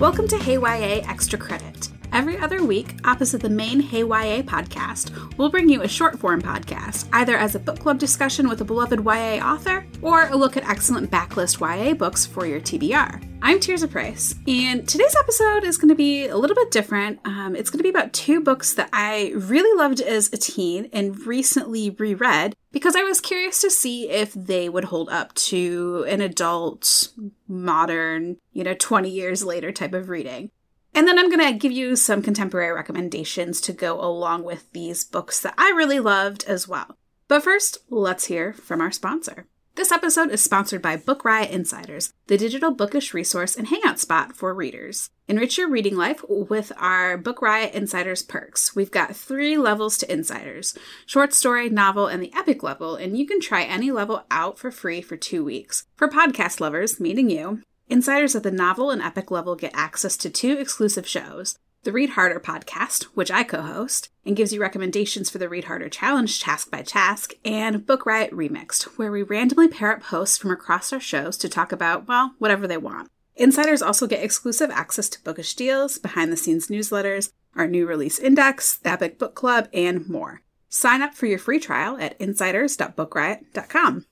Welcome to Hey YA Extra Credit. Every other week, opposite the main Hey YA podcast, we'll bring you a short form podcast, either as a book club discussion with a beloved YA author or a look at excellent backlist YA books for your TBR. I'm Tirzah Price, and today's episode is going to be a little bit different. Um, it's going to be about two books that I really loved as a teen and recently reread because I was curious to see if they would hold up to an adult, modern, you know, 20 years later type of reading. And then I'm going to give you some contemporary recommendations to go along with these books that I really loved as well. But first, let's hear from our sponsor. This episode is sponsored by Book Riot Insiders, the digital bookish resource and hangout spot for readers. Enrich your reading life with our Book Riot Insiders perks. We've got three levels to Insiders short story, novel, and the epic level, and you can try any level out for free for two weeks. For podcast lovers, meaning you, Insiders at the novel and epic level get access to two exclusive shows the Read Harder podcast, which I co host, and gives you recommendations for the Read Harder Challenge task by task, and Book Riot Remixed, where we randomly pair up hosts from across our shows to talk about, well, whatever they want. Insiders also get exclusive access to bookish deals, behind the scenes newsletters, our new release index, the Epic Book Club, and more. Sign up for your free trial at insiders.bookriot.com.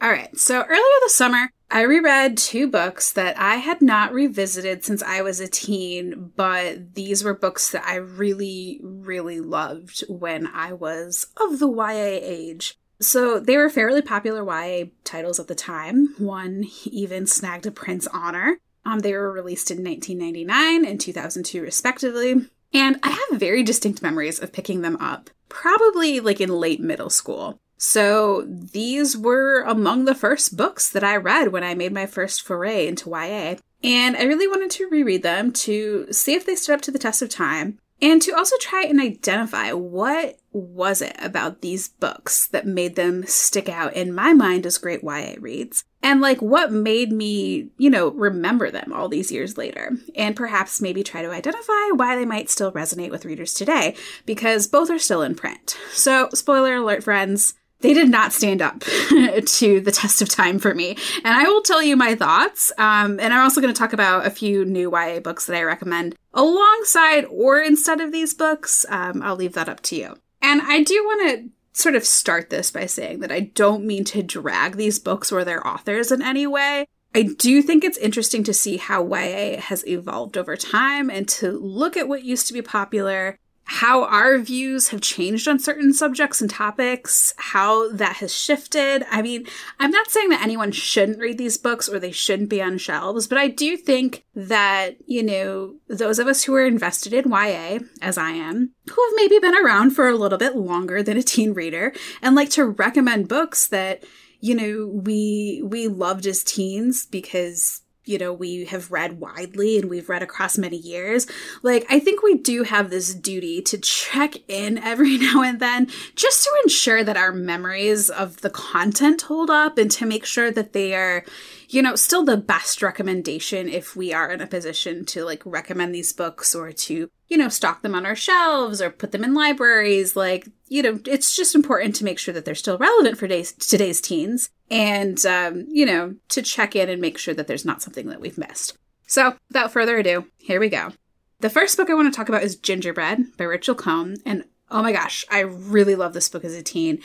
All right, so earlier this summer, I reread two books that I had not revisited since I was a teen, but these were books that I really, really loved when I was of the YA age. So they were fairly popular YA titles at the time. One even snagged a Printz honor. Um, they were released in 1999 and 2002, respectively. And I have very distinct memories of picking them up, probably like in late middle school. So these were among the first books that I read when I made my first foray into YA. And I really wanted to reread them to see if they stood up to the test of time and to also try and identify what was it about these books that made them stick out in my mind as great YA reads and like what made me you know remember them all these years later and perhaps maybe try to identify why they might still resonate with readers today because both are still in print so spoiler alert friends they did not stand up to the test of time for me. And I will tell you my thoughts. Um, and I'm also going to talk about a few new YA books that I recommend alongside or instead of these books. Um, I'll leave that up to you. And I do want to sort of start this by saying that I don't mean to drag these books or their authors in any way. I do think it's interesting to see how YA has evolved over time and to look at what used to be popular how our views have changed on certain subjects and topics, how that has shifted. I mean, I'm not saying that anyone shouldn't read these books or they shouldn't be on shelves, but I do think that, you know, those of us who are invested in YA, as I am, who have maybe been around for a little bit longer than a teen reader and like to recommend books that, you know, we we loved as teens because you know, we have read widely and we've read across many years. Like, I think we do have this duty to check in every now and then just to ensure that our memories of the content hold up and to make sure that they are, you know, still the best recommendation if we are in a position to like recommend these books or to, you know, stock them on our shelves or put them in libraries. Like, you know, it's just important to make sure that they're still relevant for days, today's teens and, um, you know, to check in and make sure that there's not something that we've missed. So, without further ado, here we go. The first book I want to talk about is Gingerbread by Rachel Cohn. And oh my gosh, I really love this book as a teen.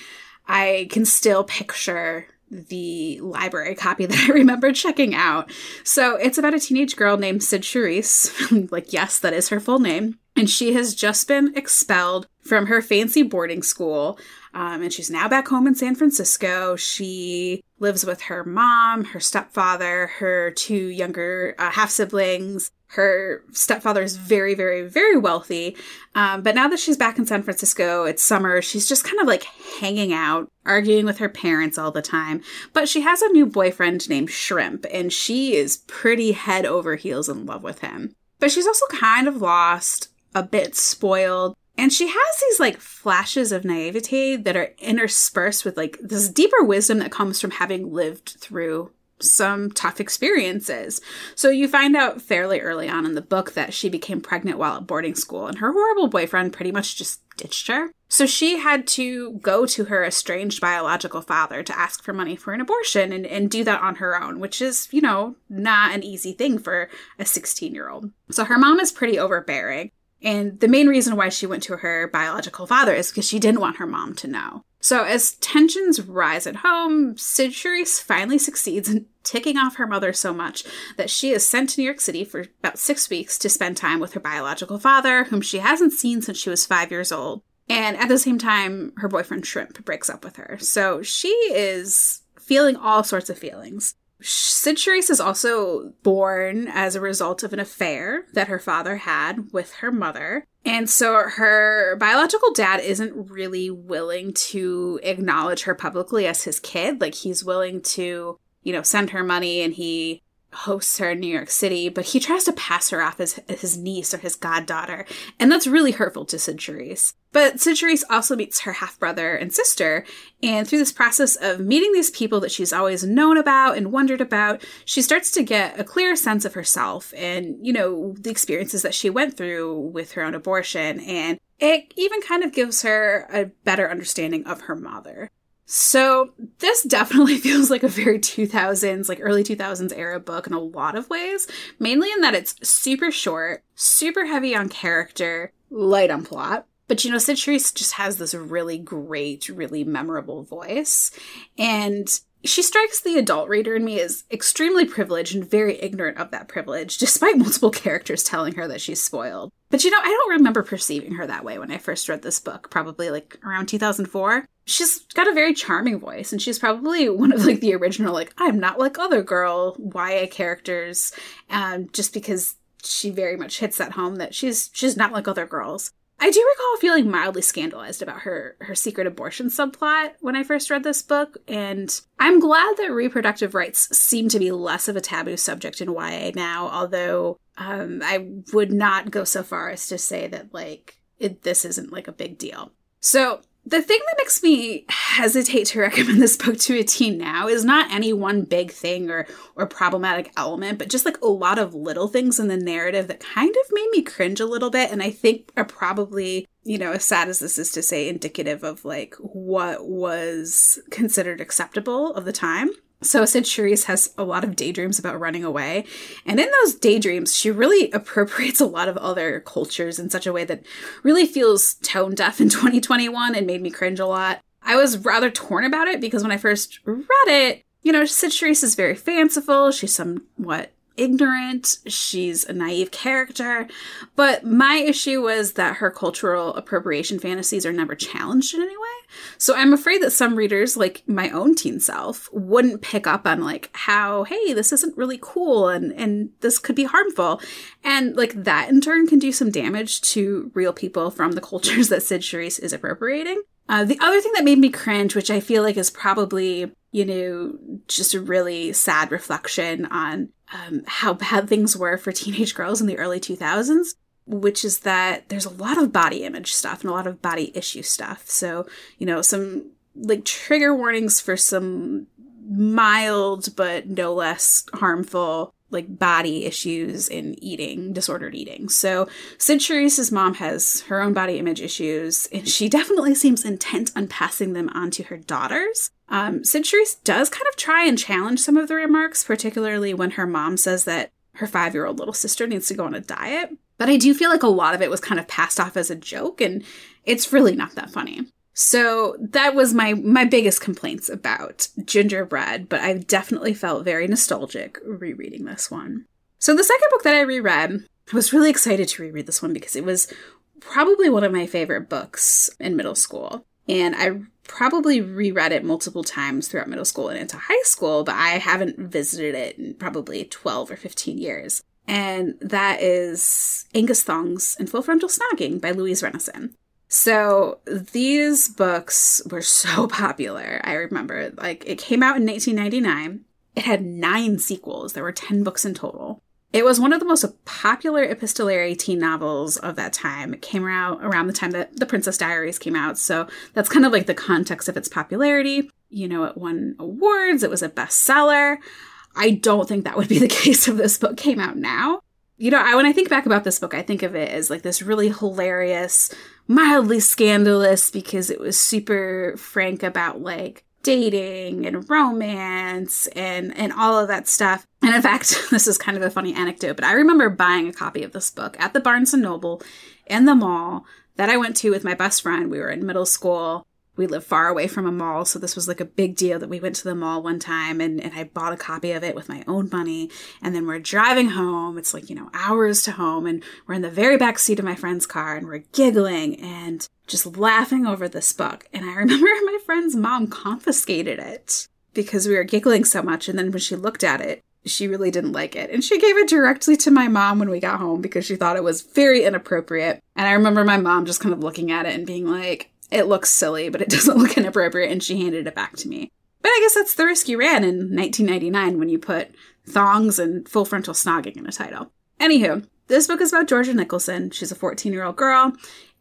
I can still picture the library copy that I remember checking out. So it's about a teenage girl named Cyd Charisse. like, yes, that is her full name. And she has just been expelled from her fancy boarding school. Um, and she's now back home in San Francisco. She lives with her mom, her stepfather, her two younger uh, half siblings, her stepfather is very, very, very wealthy. Um, but now that she's back in San Francisco, it's summer, she's just kind of like hanging out, arguing with her parents all the time. But she has a new boyfriend named Shrimp, and she is pretty head over heels in love with him. But she's also kind of lost, a bit spoiled. And she has these like flashes of naivete that are interspersed with like this deeper wisdom that comes from having lived through some tough experiences. So you find out fairly early on in the book that she became pregnant while at boarding school, and her horrible boyfriend pretty much just ditched her. So she had to go to her estranged biological father to ask for money for an abortion and, and do that on her own, which is, you know, not an easy thing for a 16 year old. So her mom is pretty overbearing. And the main reason why she went to her biological father is because she didn't want her mom to know. So, as tensions rise at home, Cyd Charisse finally succeeds in ticking off her mother so much that she is sent to New York City for about six weeks to spend time with her biological father, whom she hasn't seen since she was five years old. And at the same time, her boyfriend Shrimp breaks up with her. So she is feeling all sorts of feelings. Cyd Charisse is also born as a result of an affair that her father had with her mother. And so her biological dad isn't really willing to acknowledge her publicly as his kid. Like he's willing to, you know, send her money and he hosts her in New York City, but he tries to pass her off as his niece or his goddaughter, and that's really hurtful to Charisse. But Charisse also meets her half brother and sister, and through this process of meeting these people that she's always known about and wondered about, she starts to get a clearer sense of herself and, you know, the experiences that she went through with her own abortion, and it even kind of gives her a better understanding of her mother. So this definitely feels like a very 2000s, like early 2000s era book in a lot of ways, mainly in that it's super short, super heavy on character, light on plot. But you know, Charisse just has this really great, really memorable voice. And she strikes the adult reader in me as extremely privileged and very ignorant of that privilege, despite multiple characters telling her that she's spoiled. But you know, I don't remember perceiving her that way when I first read this book, probably like around 2004. She's got a very charming voice, and she's probably one of like the original, like, I'm not like other girl YA characters, um, just because she very much hits that home that she's she's not like other girls. I do recall feeling mildly scandalized about her her secret abortion subplot when I first read this book, and I'm glad that reproductive rights seem to be less of a taboo subject in YA now. Although um, I would not go so far as to say that like it, this isn't like a big deal. So the thing that makes me hesitate to recommend this book to a teen now is not any one big thing or or problematic element, but just like a lot of little things in the narrative that kind of made me cringe a little bit and I think are probably, you know, as sad as this is to say, indicative of like what was considered acceptable of the time. So Cyd Charisse has a lot of daydreams about running away. And in those daydreams, she really appropriates a lot of other cultures in such a way that really feels tone deaf in 2021 and made me cringe a lot. I was rather torn about it because when I first read it, you know, Cyd Charisse is very fanciful. She's somewhat ignorant, she's a naive character. But my issue was that her cultural appropriation fantasies are never challenged in any way. So I'm afraid that some readers, like my own teen self, wouldn't pick up on like how, hey, this isn't really cool and, and this could be harmful. And like that in turn can do some damage to real people from the cultures that Cyd Charisse is appropriating. Uh, the other thing that made me cringe, which I feel like is probably, you know, just a really sad reflection on um, how bad things were for teenage girls in the early 2000s, which is that there's a lot of body image stuff and a lot of body issue stuff. So, you know, some like trigger warnings for some mild but no less harmful like body issues in eating, disordered eating. So Cyd Charisse's mom has her own body image issues, and she definitely seems intent on passing them on to her daughters. Um, Cyd Charisse does kind of try and challenge some of the remarks, particularly when her mom says that her five year old little sister needs to go on a diet. But I do feel like a lot of it was kind of passed off as a joke, and it's really not that funny. So that was my my biggest complaints about Gingerbread, but I've definitely felt very nostalgic rereading this one. So the second book that I reread, I was really excited to reread this one because it was probably one of my favorite books in middle school. And I probably reread it multiple times throughout middle school and into high school, but I haven't visited it in probably 12 or 15 years. And that is Angus Thongs and Full Frontal Snogging by Louise Rennison. So these books were so popular. I remember, like, it came out in 1999. It had nine sequels. There were 10 books in total. It was one of the most popular epistolary teen novels of that time. It came out around the time that The Princess Diaries came out, so that's kind of like the context of its popularity. You know, it won awards, it was a bestseller. I don't think that would be the case if this book came out now. You know, I, when I think back about this book, I think of it as like this really hilarious, mildly scandalous because it was super frank about like dating and romance and and all of that stuff. And in fact, this is kind of a funny anecdote, but I remember buying a copy of this book at the Barnes and Noble in the mall that I went to with my best friend. We were in middle school we live far away from a mall, so this was like a big deal that we went to the mall one time and, and I bought a copy of it with my own money. And then we're driving home. It's like, you know, hours to home, and we're in the very back seat of my friend's car and we're giggling and just laughing over this book. And I remember my friend's mom confiscated it because we were giggling so much. And then when she looked at it, she really didn't like it. And she gave it directly to my mom when we got home because she thought it was very inappropriate. And I remember my mom just kind of looking at it and being like, it looks silly, but it doesn't look inappropriate, and she handed it back to me. But I guess that's the risk you ran in 1999 when you put thongs and full frontal snogging in a title. Anywho, this book is about Georgia Nicholson. She's a 14 year old girl,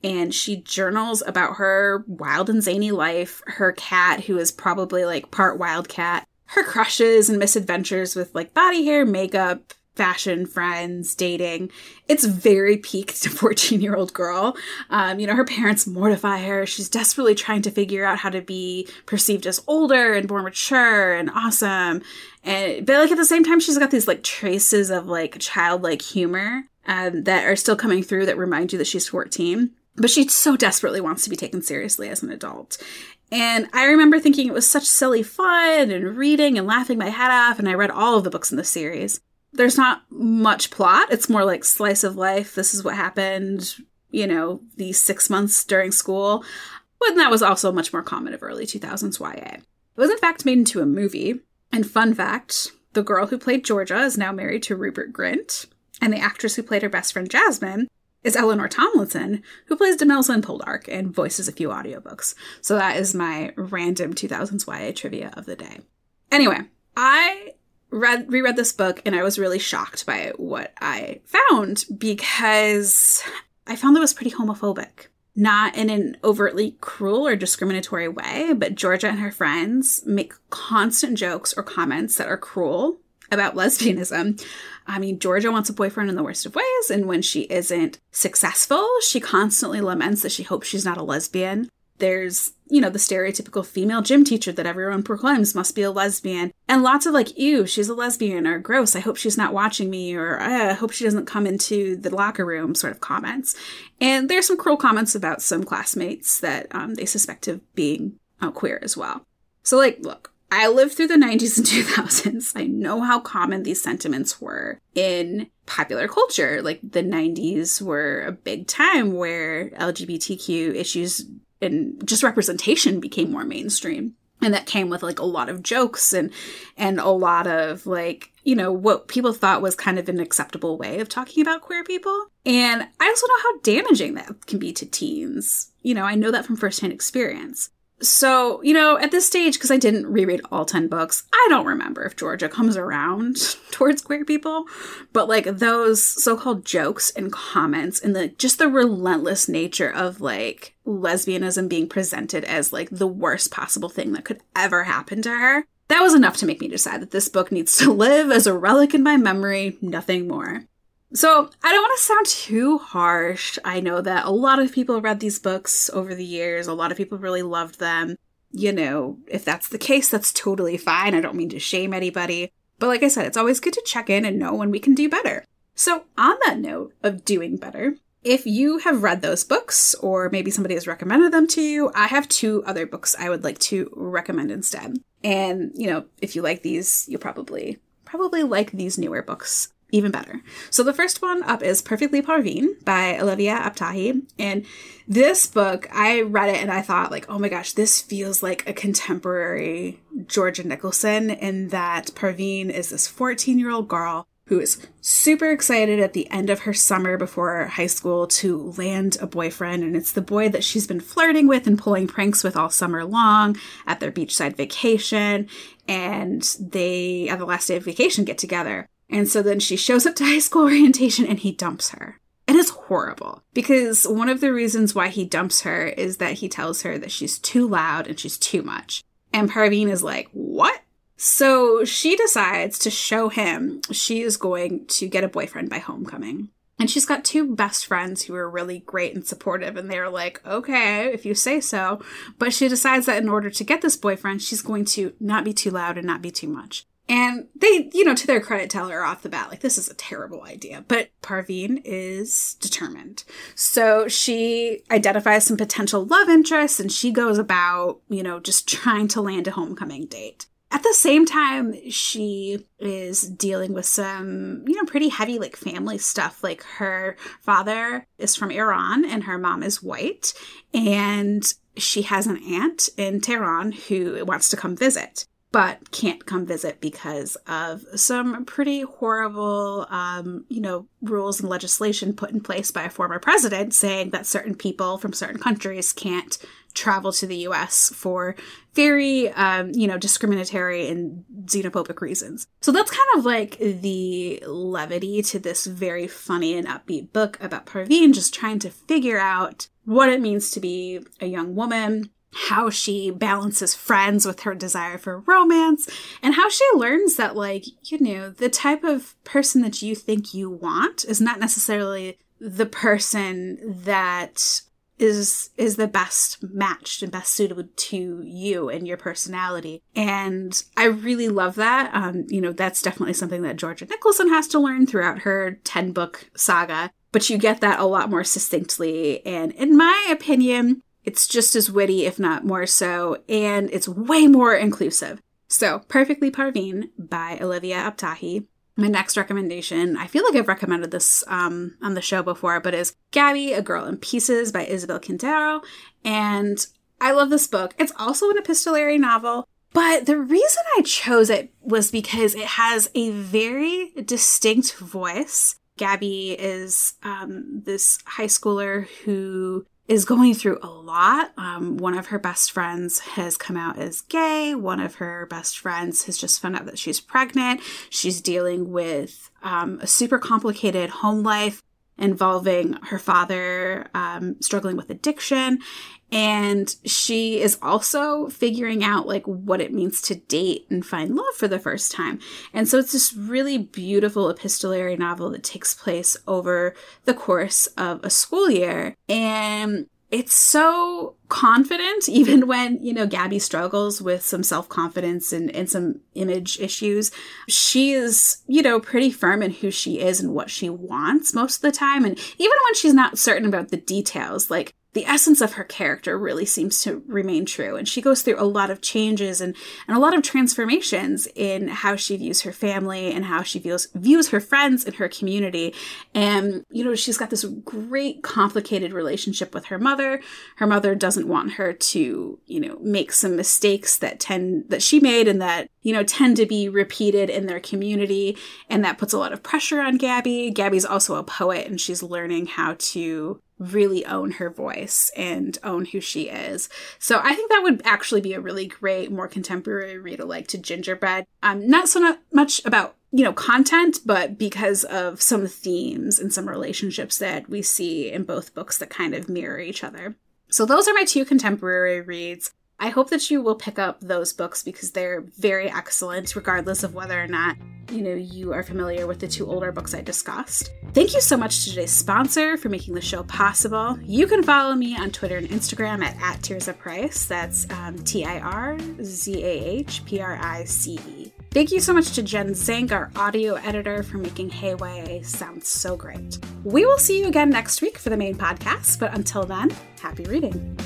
and she journals about her wild and zany life, her cat, who is probably like part wildcat, her crushes and misadventures with like body hair, makeup, fashion friends, dating. It's very peaked to 14 year old girl. Um, you know, her parents mortify her. She's desperately trying to figure out how to be perceived as older and more mature and awesome. And, but like at the same time, she's got these like traces of like childlike humor um, that are still coming through that remind you that she's 14. But she so desperately wants to be taken seriously as an adult. And I remember thinking it was such silly fun and reading and laughing my head off. And I read all of the books in the series there's not much plot. It's more like slice of life. This is what happened, you know, these six months during school. But that was also much more common of early 2000s YA. It was in fact made into a movie. And fun fact the girl who played Georgia is now married to Rupert Grint. And the actress who played her best friend Jasmine is Eleanor Tomlinson, who plays Demelza Poldark and voices a few audiobooks. So that is my random 2000s YA trivia of the day. Anyway, I read reread this book and I was really shocked by what I found because I found that it was pretty homophobic. Not in an overtly cruel or discriminatory way, but Georgia and her friends make constant jokes or comments that are cruel about lesbianism. I mean, Georgia wants a boyfriend in the worst of ways, and when she isn't successful, she constantly laments that she hopes she's not a lesbian. There's, you know, the stereotypical female gym teacher that everyone proclaims must be a lesbian. And lots of like, ew, she's a lesbian, or gross, I hope she's not watching me, or I hope she doesn't come into the locker room sort of comments. And there's some cruel comments about some classmates that um, they suspect of being uh, queer as well. So, like, look, I lived through the 90s and 2000s. I know how common these sentiments were in popular culture. Like the 90s were a big time where LGBTQ issues and just representation became more mainstream. And that came with like a lot of jokes and and a lot of like you know what people thought was kind of an acceptable way of talking about queer people. And i also know how damaging that can be to teens. You know i know that from firsthand experience so, you know, at this stage, because I didn't reread all 10 books, I don't remember if Georgia comes around towards queer people. But like those so called jokes and comments and the just the relentless nature of like lesbianism being presented as like the worst possible thing that could ever happen to her, that was enough to make me decide that this book needs to live as a relic in my memory, nothing more. So, I don't want to sound too harsh. I know that a lot of people read these books over the years, a lot of people really loved them. You know, if that's the case, that's totally fine. I don't mean to shame anybody. But like I said, it's always good to check in and know when we can do better. So, on that note of doing better, if you have read those books or maybe somebody has recommended them to you, I have two other books I would like to recommend instead. And, you know, if you like these, you'll probably probably like these newer books even better. So the first one up is Perfectly Parvin by Olivia Abtahi. And this book, I read it and I thought like, oh my gosh, this feels like a contemporary Georgia Nicholson in that Parvin is this 14 year old girl who is super excited at the end of her summer before high school to land a boyfriend. And it's the boy that she's been flirting with and pulling pranks with all summer long at their beachside vacation. And they, at the last day of vacation, get together. And so then she shows up to high school orientation and he dumps her. And it's horrible because one of the reasons why he dumps her is that he tells her that she's too loud and she's too much. And Parvin is like, What? So she decides to show him she is going to get a boyfriend by homecoming. And she's got two best friends who are really great and supportive, and they're like, okay, if you say so. But she decides that in order to get this boyfriend, she's going to not be too loud and not be too much. And they, you know, to their credit, tell her off the bat, like, this is a terrible idea. But Parvin is determined. So she identifies some potential love interests and she goes about, you know, just trying to land a homecoming date. At the same time, she is dealing with some, you know, pretty heavy, like family stuff. Like her father is from Iran and her mom is white. And she has an aunt in Tehran who wants to come visit but can't come visit because of some pretty horrible, um, you know, rules and legislation put in place by a former president saying that certain people from certain countries can't travel to the US for very, um, you know, discriminatory and xenophobic reasons. So that's kind of like the levity to this very funny and upbeat book about Parvin just trying to figure out what it means to be a young woman how she balances friends with her desire for romance and how she learns that like you know the type of person that you think you want is not necessarily the person that is is the best matched and best suited to you and your personality. And i really love that. Um you know that's definitely something that georgia nicholson has to learn throughout her 10 book saga but you get that a lot more succinctly. And in my opinion it's just as witty, if not more so, and it's way more inclusive. So, Perfectly Parvin by Olivia Abtahi. My next recommendation, I feel like I've recommended this um, on the show before, but is Gabby, A Girl in Pieces by Isabel Quintero. And I love this book. It's also an epistolary novel, but the reason I chose it was because it has a very distinct voice. Gabby is um, this high schooler who is going through a lot. Um, one of her best friends has come out as gay. One of her best friends has just found out that she's pregnant. She's dealing with um, a super complicated home life involving her father um, struggling with addiction. And she is also figuring out like what it means to date and find love for the first time. And so it's this really beautiful epistolary novel that takes place over the course of a school year. And it's so confident even when you know gabby struggles with some self-confidence and, and some image issues. She is you know pretty firm in who she is and what she wants most of the time. And even when she's not certain about the details like the essence of her character really seems to remain true. And she goes through a lot of changes and, and a lot of transformations in how she views her family and how she views views her friends and her community. And, you know, she's got this great complicated relationship with her mother. Her mother doesn't want her to, you know, make some mistakes that tend that she made and that, you know, tend to be repeated in their community. And that puts a lot of pressure on Gabby. Gabby's also a poet and she's learning how to really own her voice and own who she is. So I think that would actually be a really great, more contemporary read alike to Gingerbread. Um, not so not much about you know content, but because of some themes and some relationships that we see in both books that kind of mirror each other. So those are my two contemporary reads. I hope that you will pick up those books because they're very excellent, regardless of whether or not you know you are familiar with the two older books I discussed. Thank you so much to today's sponsor for making the show possible. You can follow me on Twitter and Instagram at, at Tirzah Price. That's um, T I R Z A H P R I C E. Thank you so much to Jen Zink, our audio editor, for making Hey YA sound so great. We will see you again next week for the main podcast, but until then, happy reading.